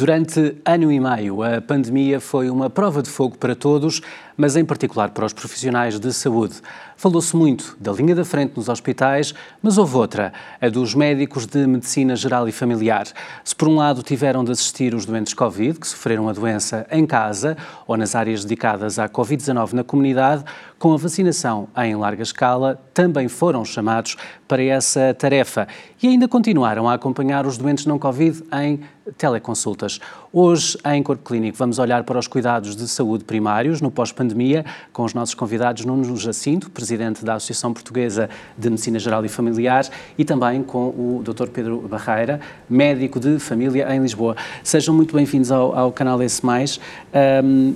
Durante ano e meio, a pandemia foi uma prova de fogo para todos, mas em particular para os profissionais de saúde. Falou-se muito da linha da frente nos hospitais, mas houve outra, a dos médicos de medicina geral e familiar. Se por um lado tiveram de assistir os doentes Covid, que sofreram a doença em casa ou nas áreas dedicadas à Covid-19 na comunidade, com a vacinação em larga escala, também foram chamados para essa tarefa e ainda continuaram a acompanhar os doentes não Covid em teleconsultas. Hoje, em Corpo Clínico, vamos olhar para os cuidados de saúde primários no pós-pandemia, com os nossos convidados Nuno Jacinto, presidente da Associação Portuguesa de Medicina Geral e Familiar, e também com o Dr. Pedro Barreira, médico de família em Lisboa. Sejam muito bem-vindos ao, ao, canal S+. Um,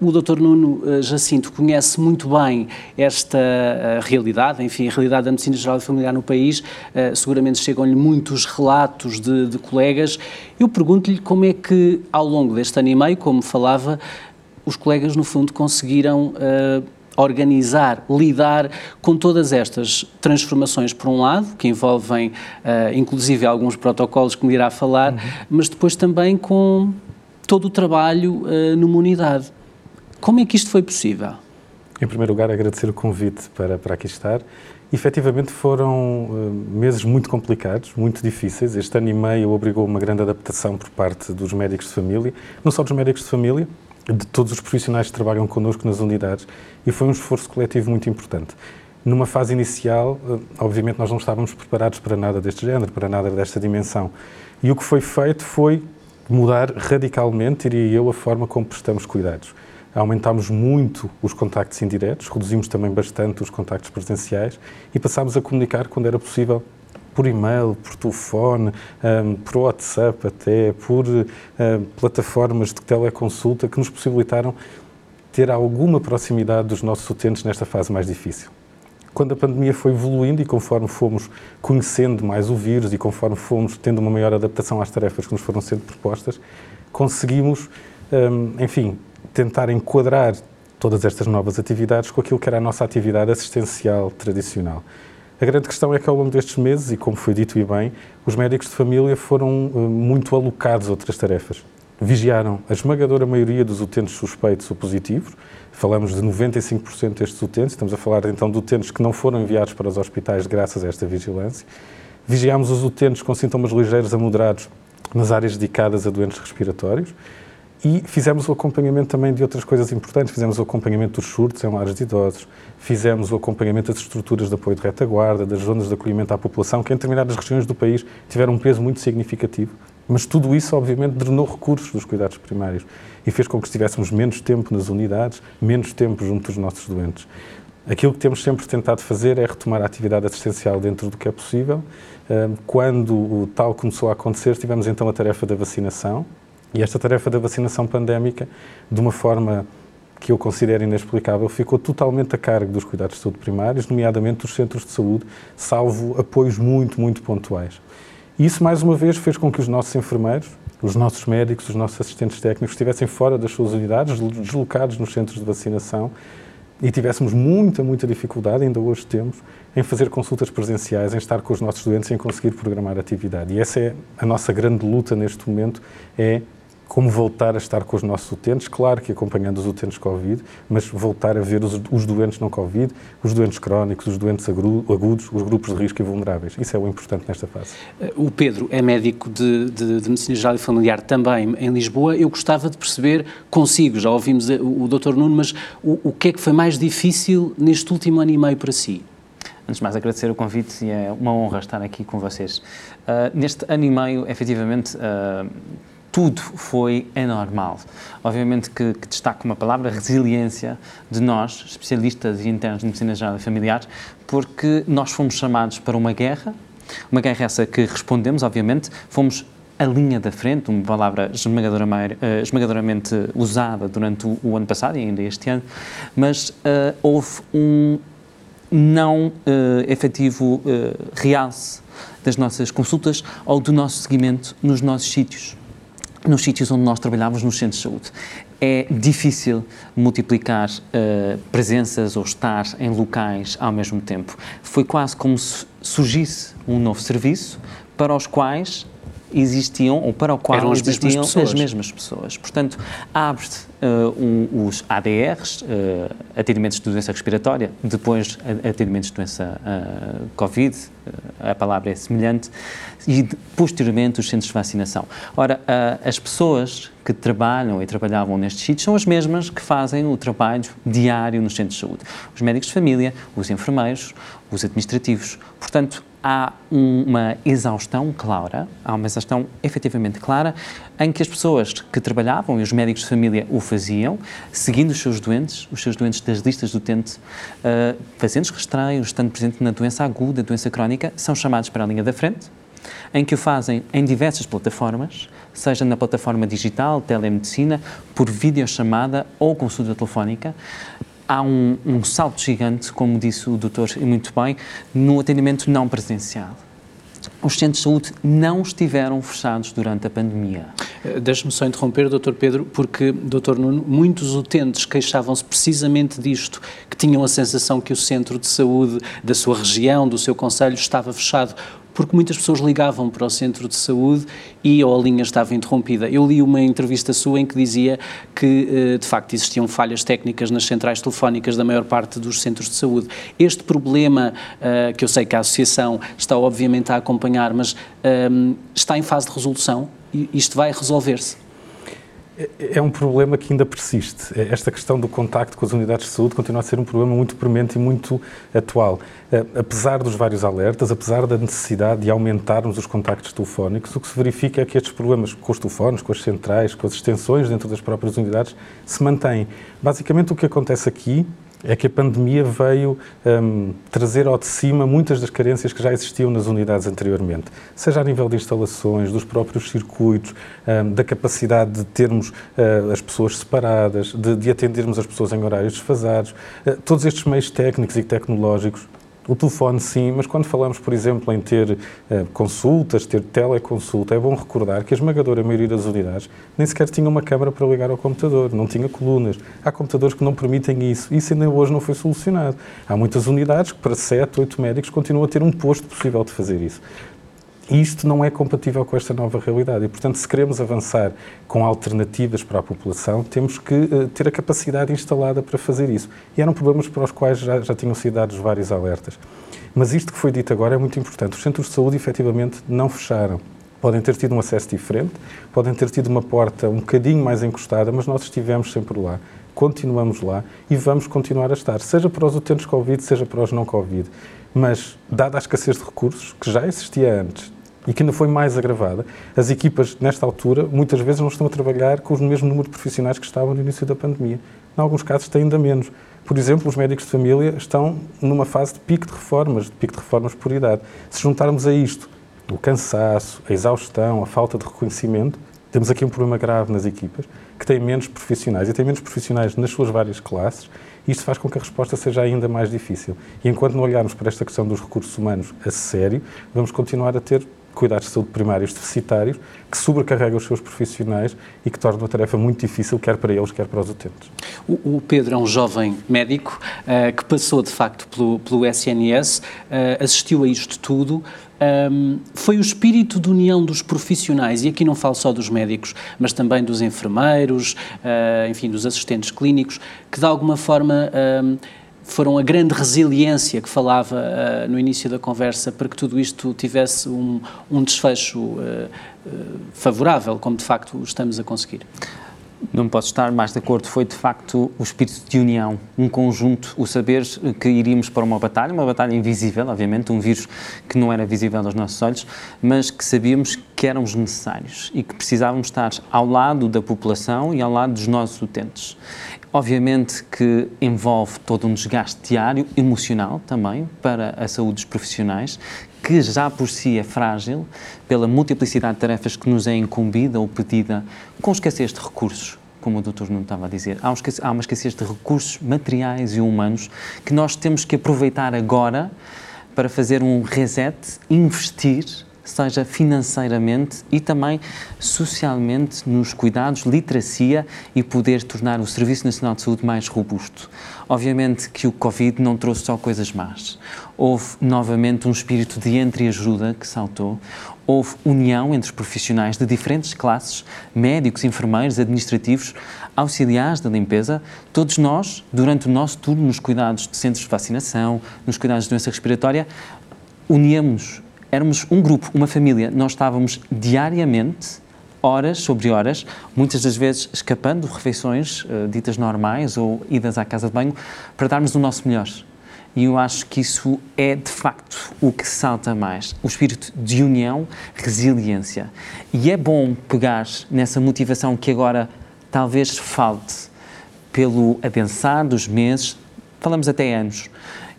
uh, o Dr. Nuno uh, Jacinto conhece muito bem esta uh, realidade, enfim, a realidade da medicina geral e familiar no país. Uh, seguramente chegam-lhe muitos relatos de, de colegas. Eu pergunto-lhe como é que, ao longo deste ano e meio, como falava, os colegas, no fundo, conseguiram uh, organizar, lidar com todas estas transformações, por um lado, que envolvem, uh, inclusive, alguns protocolos que me irá falar, uhum. mas depois também com todo o trabalho uh, numa unidade. Como é que isto foi possível? Em primeiro lugar, agradecer o convite para, para aqui estar Efetivamente foram uh, meses muito complicados, muito difíceis. Este ano e meio obrigou uma grande adaptação por parte dos médicos de família, não só dos médicos de família, de todos os profissionais que trabalham connosco nas unidades, e foi um esforço coletivo muito importante. Numa fase inicial, uh, obviamente, nós não estávamos preparados para nada deste género, para nada desta dimensão. E o que foi feito foi mudar radicalmente, diria eu, a forma como prestamos cuidados aumentámos muito os contactos indiretos, reduzimos também bastante os contactos presenciais e passámos a comunicar quando era possível por e-mail, por telefone, um, por WhatsApp até, por um, plataformas de teleconsulta que nos possibilitaram ter alguma proximidade dos nossos utentes nesta fase mais difícil. Quando a pandemia foi evoluindo e conforme fomos conhecendo mais o vírus e conforme fomos tendo uma maior adaptação às tarefas que nos foram sendo propostas, conseguimos, enfim, tentar enquadrar todas estas novas atividades com aquilo que era a nossa atividade assistencial tradicional. A grande questão é que ao longo destes meses, e como foi dito e bem, os médicos de família foram uh, muito alocados a outras tarefas. Vigiaram a esmagadora maioria dos utentes suspeitos ou positivos, falamos de 95% destes utentes, estamos a falar então de utentes que não foram enviados para os hospitais graças a esta vigilância. Vigiámos os utentes com sintomas ligeiros a moderados nas áreas dedicadas a doentes respiratórios e fizemos o acompanhamento também de outras coisas importantes. Fizemos o acompanhamento dos surtos em lares de idosos, fizemos o acompanhamento das estruturas de apoio de retaguarda, das zonas de acolhimento à população, que em determinadas regiões do país tiveram um peso muito significativo. Mas tudo isso, obviamente, drenou recursos dos cuidados primários e fez com que estivéssemos menos tempo nas unidades, menos tempo junto dos nossos doentes. Aquilo que temos sempre tentado fazer é retomar a atividade assistencial dentro do que é possível. Quando o tal começou a acontecer, tivemos então a tarefa da vacinação, e esta tarefa da vacinação pandémica, de uma forma que eu considero inexplicável, ficou totalmente a cargo dos cuidados de saúde primários, nomeadamente dos centros de saúde, salvo apoios muito, muito pontuais. E isso, mais uma vez, fez com que os nossos enfermeiros, os nossos médicos, os nossos assistentes técnicos estivessem fora das suas unidades, deslocados nos centros de vacinação, e tivéssemos muita, muita dificuldade, ainda hoje temos, em fazer consultas presenciais, em estar com os nossos doentes, em conseguir programar atividade. E essa é a nossa grande luta neste momento, é como voltar a estar com os nossos utentes, claro que acompanhando os utentes Covid, mas voltar a ver os, os doentes não Covid, os doentes crónicos, os doentes agudos, os grupos de risco e vulneráveis. Isso é o importante nesta fase. O Pedro é médico de, de, de Medicina Geral e Familiar também em Lisboa. Eu gostava de perceber consigo, já ouvimos o, o Dr. Nuno, mas o, o que é que foi mais difícil neste último ano e meio para si? Antes de mais, agradecer o convite e é uma honra estar aqui com vocês. Uh, neste ano e meio, efetivamente, uh, tudo foi anormal. Obviamente que, que destaco uma palavra, resiliência, de nós, especialistas e internos de medicina geral e familiar, porque nós fomos chamados para uma guerra, uma guerra essa que respondemos, obviamente, fomos a linha da frente, uma palavra eh, esmagadoramente usada durante o, o, ano passado e ainda este ano, mas uh, houve um não uh, efetivo uh, realce das nossas consultas ou do nosso seguimento nos nossos sítios nos sítios onde nós trabalhávamos nos centros de saúde. É difícil multiplicar uh, presenças ou estar em locais ao mesmo tempo. Foi quase como se surgisse um novo serviço para os quais existiam, ou para o qual Eram as existiam mesmas pessoas. as mesmas pessoas. Portanto, abre-se uh, um, os ADRs, uh, atendimentos de doença respiratória, depois atendimentos de doença uh, Covid, a palavra é semelhante, e posteriormente os centros de vacinação. Ora, as pessoas que trabalham e trabalhavam nestes sítios são as mesmas que fazem o trabalho diário nos centros de saúde. Os médicos de família, os enfermeiros, os administrativos. Portanto, há uma exaustão clara, há uma exaustão efetivamente clara, em que as pessoas que trabalhavam e os médicos de família o faziam, seguindo os seus doentes, os seus doentes das listas do utente, uh, fazendo rastreios, estando presente na doença aguda, doença crónica, são chamados para a linha da frente, em que o fazem em diversas plataformas, seja na plataforma digital, telemedicina, por videochamada ou consulta telefónica, há um, um salto gigante, como disse o doutor muito bem, no atendimento não presencial os centros de saúde não estiveram fechados durante a pandemia. Eh, deixe-me só interromper, Dr. Pedro, porque, Dr. Nuno, muitos utentes queixavam-se precisamente disto, que tinham a sensação que o centro de saúde da sua região, do seu conselho, estava fechado porque muitas pessoas ligavam para o centro de saúde e ou a linha estava interrompida. Eu li uma entrevista sua em que dizia que, eh, de facto, existiam falhas técnicas nas centrais telefónicas da maior parte dos centros de saúde. Este problema, eh, que eu sei que a Associação está obviamente a acompanhar, mas ehm, está em fase de resolução? Isto vai resolver-se? É, é um problema que ainda persiste. É, esta questão do contacto com as unidades de saúde continua a ser um problema muito premente e muito atual. É, apesar dos vários alertas, apesar da necessidade de aumentarmos os contactos telefónicos, o que se verifica é que estes problemas com os telefones, com as centrais, com as extensões dentro das próprias unidades, se mantêm. Basicamente, o que acontece aqui é que a pandemia veio um, trazer ao de cima muitas das carências que já existiam nas unidades anteriormente, seja a nível de instalações, dos próprios circuitos, um, da capacidade de termos uh, as pessoas separadas, de, de, atendermos as pessoas em horários desfasados, uh, todos estes meios técnicos e tecnológicos o telefone, sim, mas quando falamos, por exemplo, em ter uh, consultas, ter teleconsulta, é bom recordar que a esmagadora maioria das unidades nem sequer tinha uma câmara para ligar ao computador, não tinha colunas. Há computadores que não permitem isso. Isso ainda hoje não foi solucionado. Há muitas unidades que, para 7, 8 médicos, continuam a ter um posto possível de fazer isso. E isto não é compatível com esta nova realidade. E, portanto, se queremos avançar com alternativas para a população, temos que uh, ter a capacidade instalada para fazer isso. E eram problemas para os quais já, já tinham sido dados vários alertas. Mas isto que foi dito agora é muito importante. Os centros de saúde, efetivamente, não fecharam. Podem ter tido um acesso diferente, podem ter tido uma porta um bocadinho mais encostada, mas nós estivemos sempre lá continuamos lá e vamos continuar a estar, seja para os utentes Covid, seja para os não Covid. Mas, dada a escassez de recursos, que já existia antes, e que ainda foi mais agravada. As equipas, nesta altura, muitas vezes não estão a trabalhar com o mesmo número de profissionais que estavam no início da pandemia. Em alguns casos, têm ainda menos. Por exemplo, os médicos de família estão numa fase de pico de reformas, de pico de reformas por idade. Se juntarmos a isto o cansaço, a exaustão, a falta de reconhecimento, temos aqui um problema grave nas equipas, que têm menos profissionais e têm menos profissionais nas suas várias classes, e isto faz com que a resposta seja ainda mais difícil. E enquanto não olharmos para esta questão dos recursos humanos a sério, vamos continuar a ter cuidados de saúde primários deficitários, que sobrecarrega os seus profissionais e que torna a tarefa muito difícil, quer para eles, quer para os utentes. O, o Pedro é um jovem médico uh, que passou, de facto, pelo, pelo SNS, uh, eh, assistiu a isto tudo. Um, foi o espírito de união dos profissionais, e aqui não falo só dos médicos, mas também dos enfermeiros, uh, enfim, dos assistentes clínicos, que de alguma forma um, foram a grande resiliência que falava uh, no início da conversa para que tudo isto tivesse um, um desfecho uh, favorável, como de facto estamos a conseguir. Não posso estar mais de acordo. Foi de facto o espírito de união, um conjunto, o saber que iríamos para uma batalha, uma batalha invisível, obviamente, um vírus que não era visível aos nossos olhos, mas que sabíamos que éramos necessários e que precisávamos estar ao lado da população e ao lado dos nossos utentes. Obviamente que envolve todo um desgaste diário, emocional também, para a saúde dos profissionais, que já por si é frágil pela multiplicidade de tarefas que nos é incumbida ou pedida com escassez de recursos, como o doutor não estava a dizer. Há, há uma escassez de recursos materiais e humanos que nós temos que aproveitar agora para fazer um reset, investir seja financeiramente e também socialmente nos cuidados, literacia e poder tornar o Serviço Nacional de Saúde mais robusto. Obviamente que o Covid não trouxe só coisas más. Houve novamente um espírito de entreajuda que saltou. Houve união entre profissionais de diferentes classes, médicos, enfermeiros, administrativos, auxiliares da limpeza, todos nós, durante o nosso turno nos cuidados de centros de vacinação, nos cuidados de doença respiratória, uníamos, éramos um grupo, uma família. Nós estávamos diariamente, horas sobre horas, muitas das vezes escapando de refeições uh, ditas normais ou idas à casa de banho, para darmos o nosso melhor. E eu acho que isso é, de facto, o que salta mais. O espírito de união, resiliência. E é bom pegar nessa motivação que agora talvez falte pelo adensar dos meses, falamos até anos,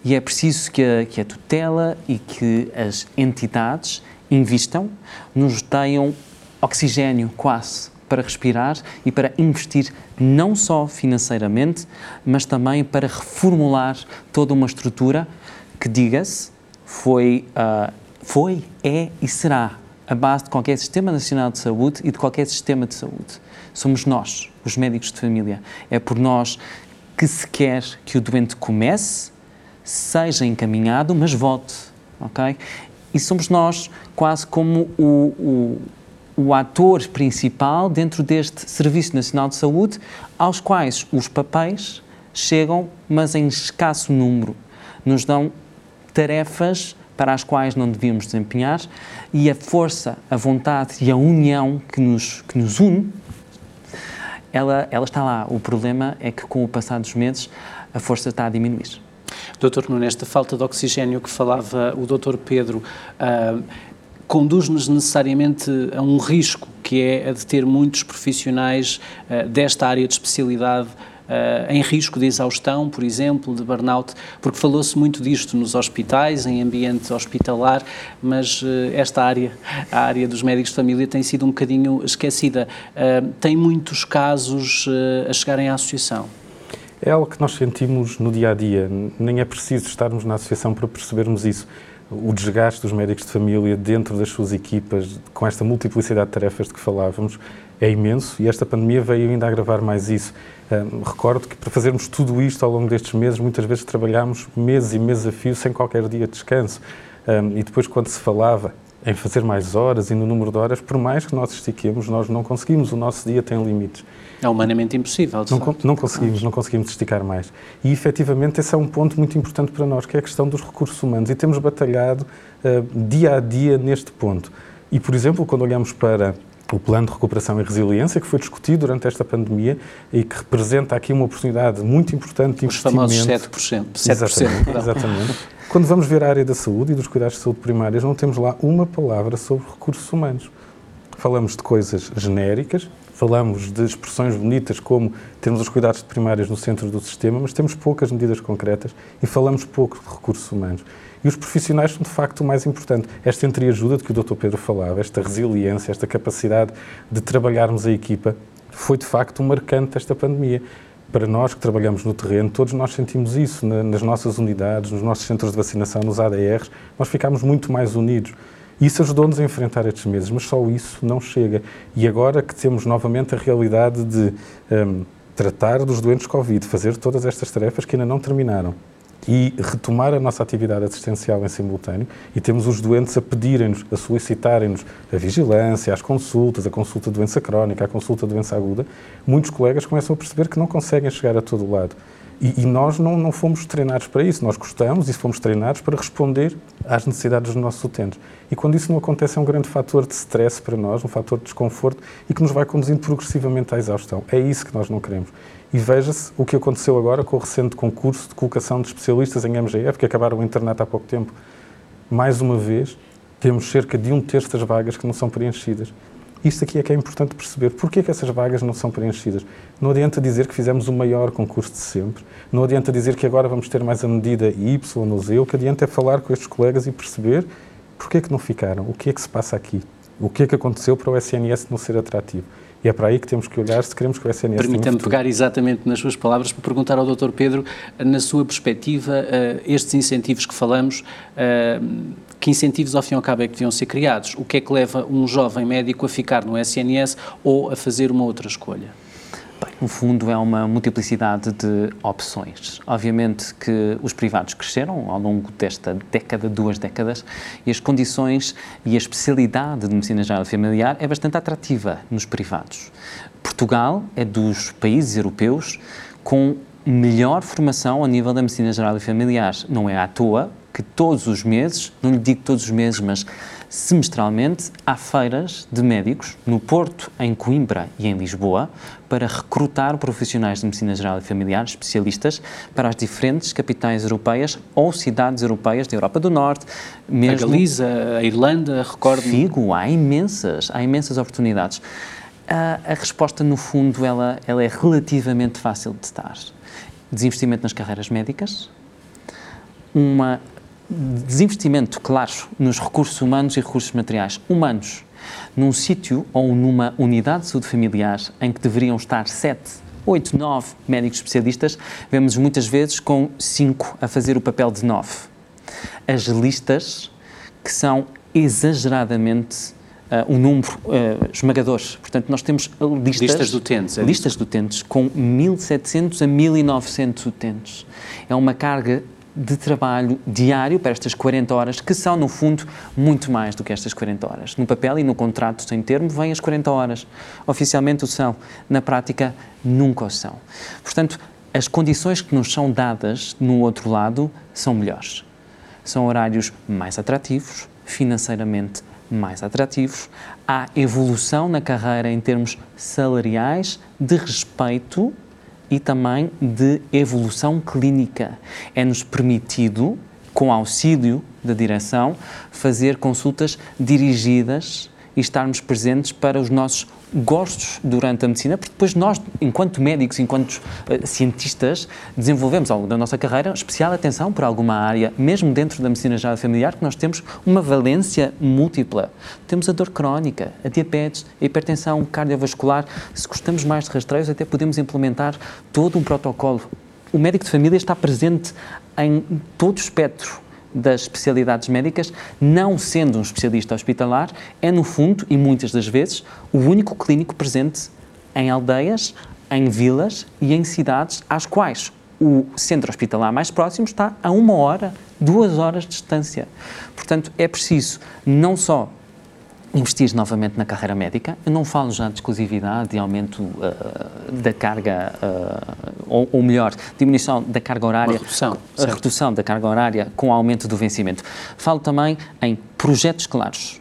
e é preciso que a, que a tutela e que as entidades investam, nos deem oxigênio quase para respirar e para investir não só financeiramente, mas também para reformular toda uma estrutura que, diga-se, foi, uh, foi, é e será a base de qualquer sistema nacional de saúde e de qualquer sistema de saúde somos nós, os médicos de família. É por nós que se quer que o doente comece, seja encaminhado, mas volte, ok? E somos nós quase como o, o, o ator principal dentro deste Serviço Nacional de Saúde, aos quais os papéis chegam, mas em escasso número. Nos dão tarefas para as quais não devíamos desempenhar e a força, a vontade e a união que nos, que nos une ela, ela está lá. O problema é que, com o passar dos meses, a força está a diminuir. Doutor Nuno, esta falta de oxigênio que falava o doutor Pedro uh, conduz-nos necessariamente a um risco, que é a de ter muitos profissionais uh, desta área de especialidade uh, em risco de exaustão, por exemplo, de burnout, porque falou-se muito disto nos hospitais, em ambiente hospitalar, mas uh, esta área, a área dos médicos de família, tem sido um bocadinho esquecida. Uh, tem muitos casos a chegarem à associação. É algo que nós sentimos no dia a dia, nem é preciso estarmos na associação para percebermos isso o desgaste dos médicos de família dentro das suas equipas, com esta multiplicidade de tarefas de que falávamos, é imenso e esta pandemia veio ainda agravar mais isso. Recordo que para fazermos tudo isto ao longo destes meses, muitas vezes trabalhámos meses e meses a fio sem qualquer dia de descanso. Um, e depois, quando se falava em fazer mais horas e no número de horas, por mais que nós estiquemos, nós não conseguimos. O nosso dia tem limites. É humanamente impossível, não, não, conseguimos, não conseguimos esticar mais. E, efetivamente, esse é um ponto muito importante para nós, que é a questão dos recursos humanos. E temos batalhado uh, dia a dia neste ponto. E, por exemplo, quando olhamos para o plano de recuperação e resiliência que foi discutido durante esta pandemia e que representa aqui uma oportunidade muito importante de Os investimento. Os famosos 7%. 7%. Exatamente. exatamente. Quando vamos ver a área da saúde e dos cuidados de saúde primários, não temos lá uma palavra sobre recursos humanos. Falamos de coisas genéricas, falamos de expressões bonitas como temos os cuidados primários no centro do sistema, mas temos poucas medidas concretas e falamos pouco de recursos humanos. E os profissionais são, de facto, o mais importante. Esta entreajuda de que o Dr. Pedro falava, esta resiliência, esta capacidade de trabalharmos a equipa, foi, de facto, um marcante desta pandemia. Para nós que trabalhamos no terreno, todos nós sentimos isso nas nossas unidades, nos nossos centros de vacinação, nos ADRs, nós ficámos muito mais unidos. Isso ajudou-nos a enfrentar estes meses, mas só isso não chega. E agora que temos novamente a realidade de um, tratar dos doentes Covid, fazer todas estas tarefas que ainda não terminaram, e retomar a nossa atividade assistencial em simultâneo e temos os doentes a pedirem-nos, a solicitarem-nos a vigilância, as consultas, a consulta de doença crónica, a consulta de doença aguda, muitos colegas começam a perceber que não conseguem chegar a todo lado. E, e nós não, não fomos treinados para isso, nós gostamos e fomos treinados para responder às necessidades dos nossos utentes. E quando isso não acontece, é um grande fator de stress para nós, um fator de desconforto e que nos vai conduzindo progressivamente à exaustão. É isso que nós não queremos. E veja-se o que aconteceu agora com o recente concurso de colocação de especialistas em MGF, que acabaram o internet há pouco tempo. Mais uma vez, temos cerca de um terço das vagas que não são preenchidas. Isto aqui é que é importante perceber. Porquê que essas vagas não são preenchidas? Não adianta dizer que fizemos o maior concurso de sempre, não adianta dizer que agora vamos ter mais a medida Y ou Z, o que adianta é falar com estes colegas e perceber porquê que não ficaram, o que é que se passa aqui. O que é que aconteceu para o SNS não ser atrativo? E é para aí que temos que olhar se queremos que o SNS Permita-me pegar exatamente nas suas palavras para perguntar ao Dr. Pedro, na sua perspectiva, uh, estes incentivos que falamos, uh, que incentivos ao fim e ao cabo é que deviam ser criados? O que é que leva um jovem médico a ficar no SNS ou a fazer uma outra escolha? Bem, no fundo, é uma multiplicidade de opções. Obviamente que os privados cresceram ao longo desta década, duas décadas, e as condições e a especialidade de medicina geral familiar é bastante atrativa nos privados. Portugal é dos países europeus com melhor formação a nível da medicina geral e familiar. Não é à toa que todos os meses, não lhe digo todos os meses, mas semestralmente há feiras de médicos no Porto, em Coimbra e em Lisboa para recrutar profissionais de medicina geral e familiar, especialistas, para as diferentes capitais europeias ou cidades europeias da Europa do Norte. Mesmo a Galiza, a Irlanda, recordo. Figo, há imensas, há imensas oportunidades. A, a resposta, no fundo, ela, ela é relativamente fácil de dar. Desinvestimento nas carreiras médicas, uma desinvestimento, claro, nos recursos humanos e recursos materiais. Humanos, num sítio ou numa unidade de saúde familiar em que deveriam estar sete, oito, nove médicos especialistas, vemos muitas vezes com cinco a fazer o papel de nove. As listas, que são exageradamente uh, um número uh, esmagador. Portanto, nós temos listas, listas de utentes, é listas de utentes com 1.700 a 1.900 utentes. É uma carga de trabalho diário para estas 40 horas, que são, no fundo, muito mais do que estas 40 horas. No papel e no contrato sem termo vêm as 40 horas. Oficialmente o são, na prática nunca o são. Portanto, as condições que nos são dadas no outro lado são melhores. São horários mais atrativos, financeiramente mais atrativos, há evolução na carreira em termos salariais, de respeito e também de evolução clínica. É-nos permitido, com auxílio da direção, fazer consultas dirigidas e estarmos presentes para os nossos gostos durante a medicina, porque depois nós, enquanto médicos, enquanto uh, cientistas, desenvolvemos ao longo da nossa carreira especial atenção por alguma área, mesmo dentro da medicina geral familiar, que nós temos uma valência múltipla. Temos a dor crónica, a diabetes, a hipertensão cardiovascular. Se gostamos mais de rastreios, até podemos implementar todo um protocolo. O médico de família está presente em todo o espectro das especialidades médicas, não sendo um especialista hospitalar, é no fundo e muitas das vezes o único clínico presente em aldeias, em vilas e em cidades às quais o centro hospitalar mais próximo está a uma hora, duas horas de distância. Portanto, é preciso não só investir novamente na carreira médica. Eu não falo já de exclusividade, de aumento uh, da carga, uh, ou, ou, melhor, diminuição da carga horária, Uma redução, a redução da carga horária com o aumento do vencimento. Falo também em projetos claros.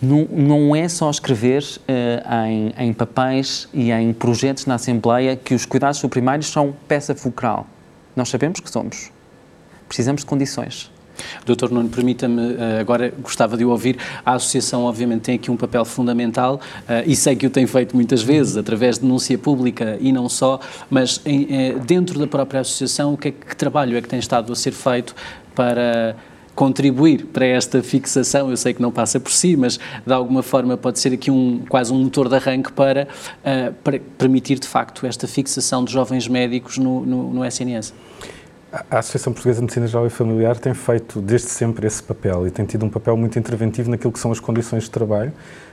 Não, não é só escrever uh, em, em papéis e em projetos na Assembleia que os cuidados primários são peça fulcral. Nós sabemos que somos. Precisamos de condições Doutor Nuno, permita-me, eh, agora gostava de o ouvir. A Associação, obviamente, tem aqui um papel fundamental eh, e sei que o tem feito muitas vezes, através de denúncia pública e não só, mas eh, dentro da própria Associação, o que, é, que trabalho é que tem estado a ser feito para contribuir para esta fixação, eu sei que não passa por si, mas de alguma forma pode ser aqui um, quase um motor de arranque para, para permitir de facto esta fixação de jovens médicos no, no, no SNS. A Associação Portuguesa de Medicina Geral e Familiar tem feito desde sempre esse papel e tem tido um papel muito interventivo naquilo que são as condições de trabalho.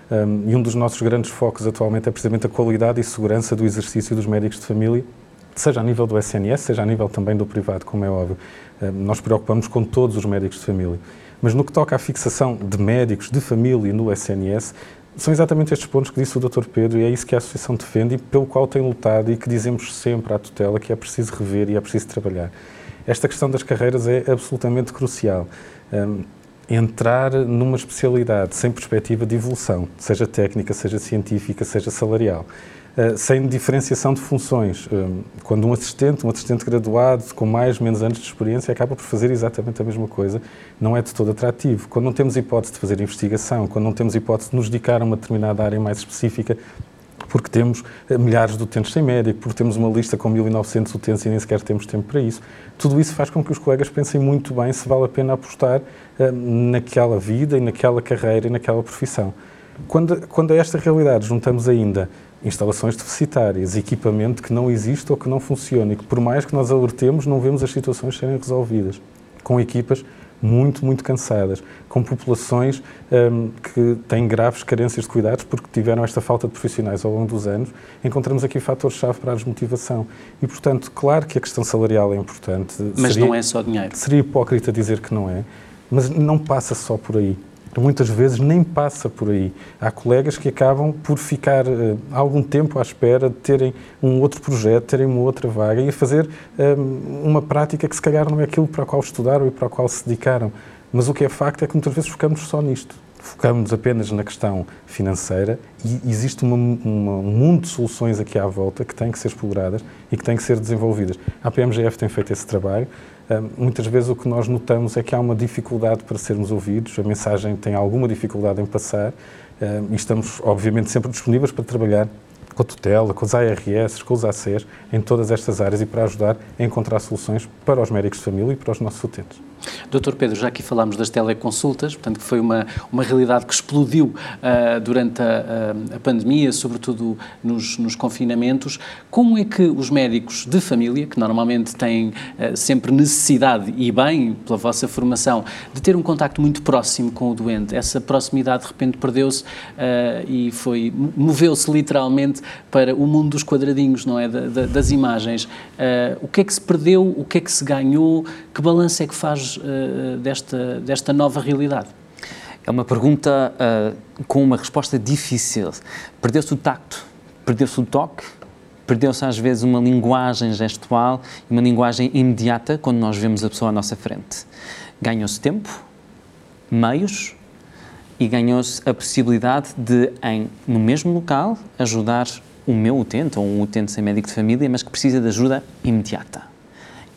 Um, e um dos nossos grandes focos atualmente é precisamente a qualidade e segurança do exercício dos médicos de família, seja a nível do SNS, seja a nível também do privado, como é óbvio. Um, nós preocupamos com todos os médicos de família. Mas no que toca à fixação de médicos de família no SNS, são exatamente estes pontos que disse o Dr. Pedro e é isso que a Associação defende e pelo qual tem lutado e que dizemos sempre à tutela que é preciso rever e é preciso trabalhar. Esta questão das carreiras é absolutamente crucial. Um, entrar numa especialidade sem perspectiva de evolução, seja técnica, seja científica, seja salarial, uh, sem diferenciação de funções. Um, quando um assistente, um assistente graduado com mais ou menos anos de experiência acaba por fazer exatamente a mesma coisa, não é de todo atrativo. Quando não temos hipótese de fazer investigação, quando não temos hipótese de nos dedicar a uma determinada área mais específica, porque temos eh, milhares de utentes sem médico, porque temos uma lista com 1.900 utentes e nem sequer temos tempo para isso. Tudo isso faz com que os colegas pensem muito bem se vale a pena apostar uh, naquela vida e naquela carreira e naquela profissão. Quando, quando a esta realidade juntamos ainda instalações deficitárias, equipamento que não existe ou que não funciona e que, por mais que nós alertemos, não vemos as situações serem resolvidas. Com equipas muito, muito cansadas, com populações um, que têm graves carências de cuidados porque tiveram esta falta de profissionais ao longo dos anos, encontramos aqui fatores-chave para a desmotivação. E, portanto, claro que a questão salarial é importante. Mas seria, não é só dinheiro. Seria hipócrita dizer que não é, mas não passa só por aí muitas vezes nem passa por aí. Há colegas que acabam por ficar uh, algum tempo à espera de terem um outro projeto, terem uma outra vaga e fazer um, uma prática que se calhar não é aquilo para o qual estudaram e para o qual se dedicaram. Mas o que é facto é que muitas vezes focamos só nisto. Focamos apenas na questão financeira e existe uma, uma, um mundo de soluções aqui à volta que têm que ser exploradas e que têm que ser desenvolvidas. A PMGF tem feito esse trabalho muitas vezes o que nós notamos é que há uma dificuldade para sermos ouvidos, a mensagem tem alguma dificuldade em passar e estamos, obviamente, sempre disponíveis para trabalhar com a tutela, com os ARS, com os ACs, em todas estas áreas e para ajudar a encontrar soluções para os médicos de família e para os nossos utentes. Doutor Pedro, já aqui falámos das teleconsultas, portanto que foi uma, uma realidade que explodiu uh, durante a, a, pandemia, sobretudo nos, nos, confinamentos. Como é que os médicos de família, que normalmente têm uh, sempre necessidade, e bem pela vossa formação, de ter um contacto muito próximo com o doente, essa proximidade de repente perdeu-se uh, e foi moveu-se literalmente para o mundo dos quadradinhos, não é? Da, da, das imagens. o que é que se perdeu, o que é que se ganhou, que balanço é que faz uh, desta, desta nova realidade? É uma pergunta uh, com uma resposta difícil. Perdeu-se o tacto, perdeu-se o toque, perdeu-se às vezes uma linguagem gestual e uma linguagem imediata quando nós vemos a pessoa à nossa frente. Ganhou-se tempo, meios e ganhou-se a possibilidade de, em, no mesmo local, ajudar o meu utente ou um utente sem médico de família, mas que precisa de ajuda imediata.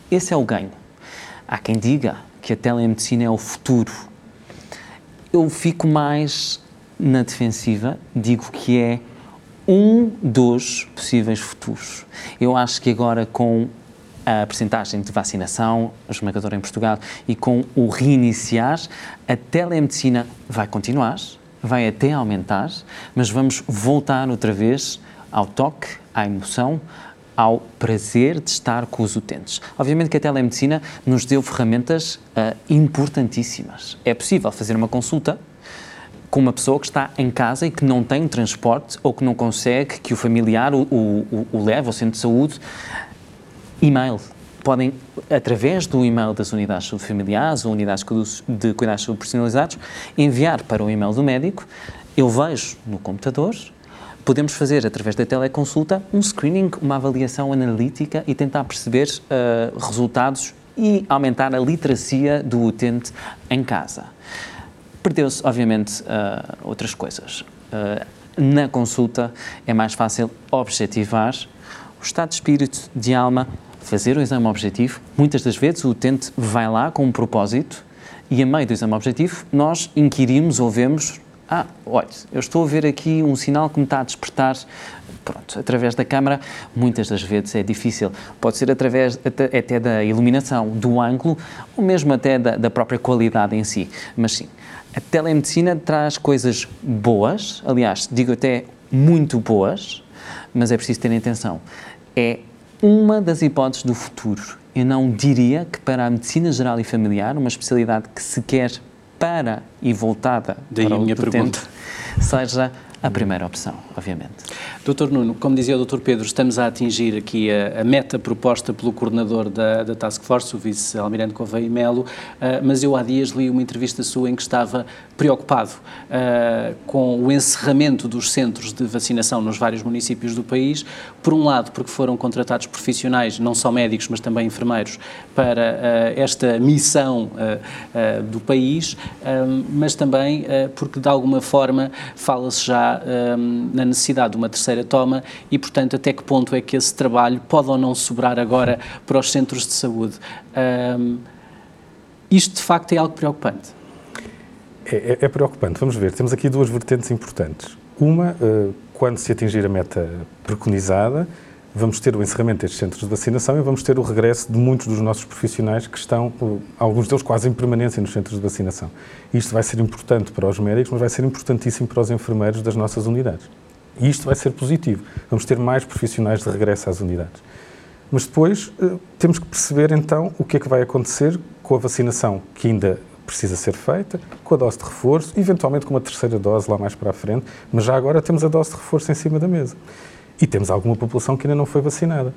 Esse é o ganho. Há quem diga que a telemedicina é o futuro. Eu fico mais na defensiva, digo que é um dos possíveis futuros. Eu acho que agora com a percentagem de vacinação esmagadora em Portugal e com o reiniciar, a telemedicina vai continuar, vai até aumentar, mas vamos voltar outra vez ao toque, à emoção, ao prazer de estar com os utentes. Obviamente que a telemedicina nos deu ferramentas uh, importantíssimas. É possível fazer uma consulta com uma pessoa que está em casa e que não tem transporte ou que não consegue que o familiar o, o, o leve ao centro de saúde. E-mail. Podem, através do e-mail das unidades familiares ou unidades de cuidados personalizados, enviar para o e-mail do médico. Eu vejo no computador podemos fazer, através da teleconsulta, um screening, uma avaliação analítica e tentar perceber uh, resultados e aumentar a literacia do utente em casa. Perdeu-se, obviamente, uh, outras coisas. Uh, na consulta é mais fácil objetivar o estado de espírito, de alma, fazer o exame objetivo. Muitas das vezes o utente vai lá com um propósito e, a meio do exame objetivo, nós inquirimos ou vemos ah, olha, eu estou a ver aqui um sinal que me está a despertar. Pronto, através da câmara, muitas das vezes é difícil. Pode ser através até, até da iluminação, do ângulo, ou mesmo até da, da própria qualidade em si. Mas sim, a telemedicina traz coisas boas, aliás, digo até muito boas, mas é preciso ter atenção. É uma das hipóteses do futuro. Eu não diria que para a medicina geral e familiar, uma especialidade que se quer para e voltada Daí para a minha pergunta. seja a primeira opção, obviamente. Doutor Nuno, como dizia o doutor Pedro, estamos a atingir aqui a, a meta proposta pelo coordenador da, da Task Force, o vice-almirante Correia Melo, uh, mas eu há dias li uma entrevista sua em que estava preocupado uh, com o encerramento dos centros de vacinação nos vários municípios do país, por um lado porque foram contratados profissionais, não só médicos, mas também enfermeiros, para uh, esta missão do país, mas também porque de alguma forma fala-se já um, na necessidade de uma terceira toma e, portanto, até que ponto é que esse trabalho pode ou não sobrar agora para os centros de saúde. Um, isto, de facto, é algo preocupante. É, é, é, preocupante. Vamos ver. Temos aqui duas vertentes importantes. Uma, uh, quando se atingir a meta preconizada, vamos ter o encerramento destes centros de vacinação e vamos ter o regresso de muitos dos nossos profissionais que estão, alguns deles quase em permanência nos centros de vacinação. Isto vai ser importante para os médicos, mas vai ser importantíssimo para os enfermeiros das nossas unidades. E isto vai ser positivo. Vamos ter mais profissionais de regresso às unidades. Mas depois eh, temos que perceber então o que é que vai acontecer com a vacinação que ainda precisa ser feita, com a dose de reforço, eventualmente com uma terceira dose lá mais para a frente, mas já agora temos a dose de reforço em cima da mesa. E temos alguma população que ainda não foi vacinada.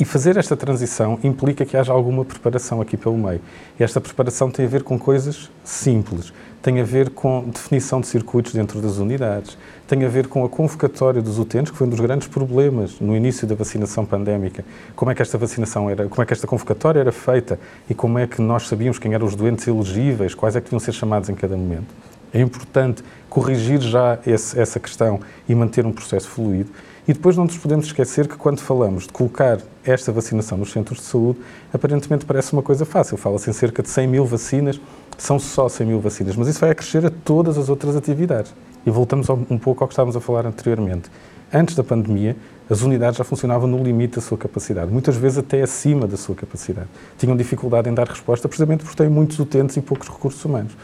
E fazer esta transição implica que haja alguma preparação aqui pelo meio. E esta preparação tem a ver com coisas simples, tem a ver com definição de circuitos dentro das unidades, tem a ver com a convocatória dos utentes, que foi um dos grandes problemas no início da vacinação pandémica. Como é que esta vacinação era, como é que esta convocatória era feita e como é que nós sabíamos quem eram os doentes elegíveis, quais é que deviam ser chamados em cada momento. É importante corrigir já esse, essa questão e manter um processo fluido. E depois não nos podemos esquecer que quando falamos de colocar esta vacinação nos centros de saúde, aparentemente parece uma coisa fácil. Fala-se em cerca de 100 mil vacinas, são só 100 mil vacinas, mas isso vai acrescer a todas as outras atividades. E voltamos um pouco ao que estávamos a falar anteriormente. Antes da pandemia, as unidades já funcionavam no limite da sua capacidade, muitas vezes até acima da sua capacidade. Tinham dificuldade em dar resposta precisamente porque têm muitos utentes e poucos recursos humanos.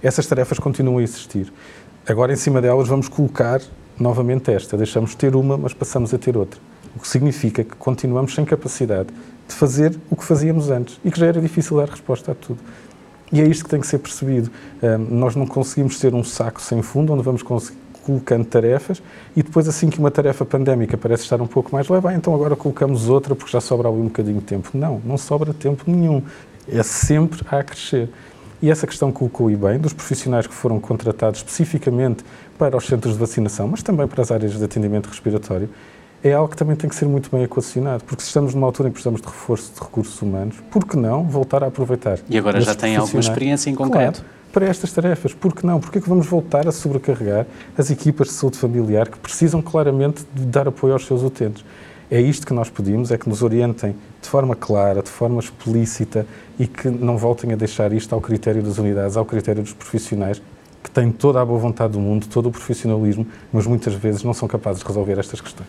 Essas tarefas continuam a existir. Agora, em cima delas, vamos colocar novamente esta. Deixamos de ter uma, mas passamos a ter outra. O que significa que continuamos sem capacidade de fazer o que fazíamos antes e que já era difícil dar resposta a tudo. E é isto que tem que ser percebido. Um, nós não conseguimos ser um saco sem fundo onde vamos colocando tarefas e depois, assim que uma tarefa pandémica parece estar um pouco mais leve, ah, então agora colocamos outra porque já sobra ali um bocadinho de tempo. Não, não sobra tempo nenhum. É sempre a crescer. E essa questão colocou e bem, dos profissionais que foram contratados especificamente para os centros de vacinação, mas também para as áreas de atendimento respiratório, é algo que também tem que ser muito bem equacionado, porque se estamos numa altura em que precisamos de reforço de recursos humanos, por que não voltar a aproveitar? E agora já tem alguma experiência em concreto? Claro, para estas tarefas, por que não? Por que é que vamos voltar a sobrecarregar as equipas de saúde familiar que precisam claramente de dar apoio aos seus utentes? É isto que nós pedimos, é que nos orientem de forma clara, de forma explícita e que não voltem a deixar isto ao critério das unidades, ao critério dos profissionais, que têm toda a boa vontade do mundo, todo o profissionalismo, mas muitas vezes não são capazes de resolver estas questões.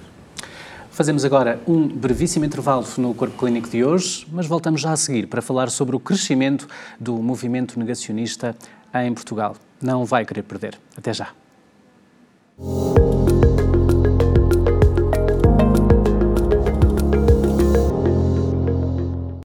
Fazemos agora um brevíssimo intervalo no Corpo Clínico de hoje, mas voltamos já a seguir para falar sobre o crescimento do movimento negacionista em Portugal. Não vai querer perder. Até já.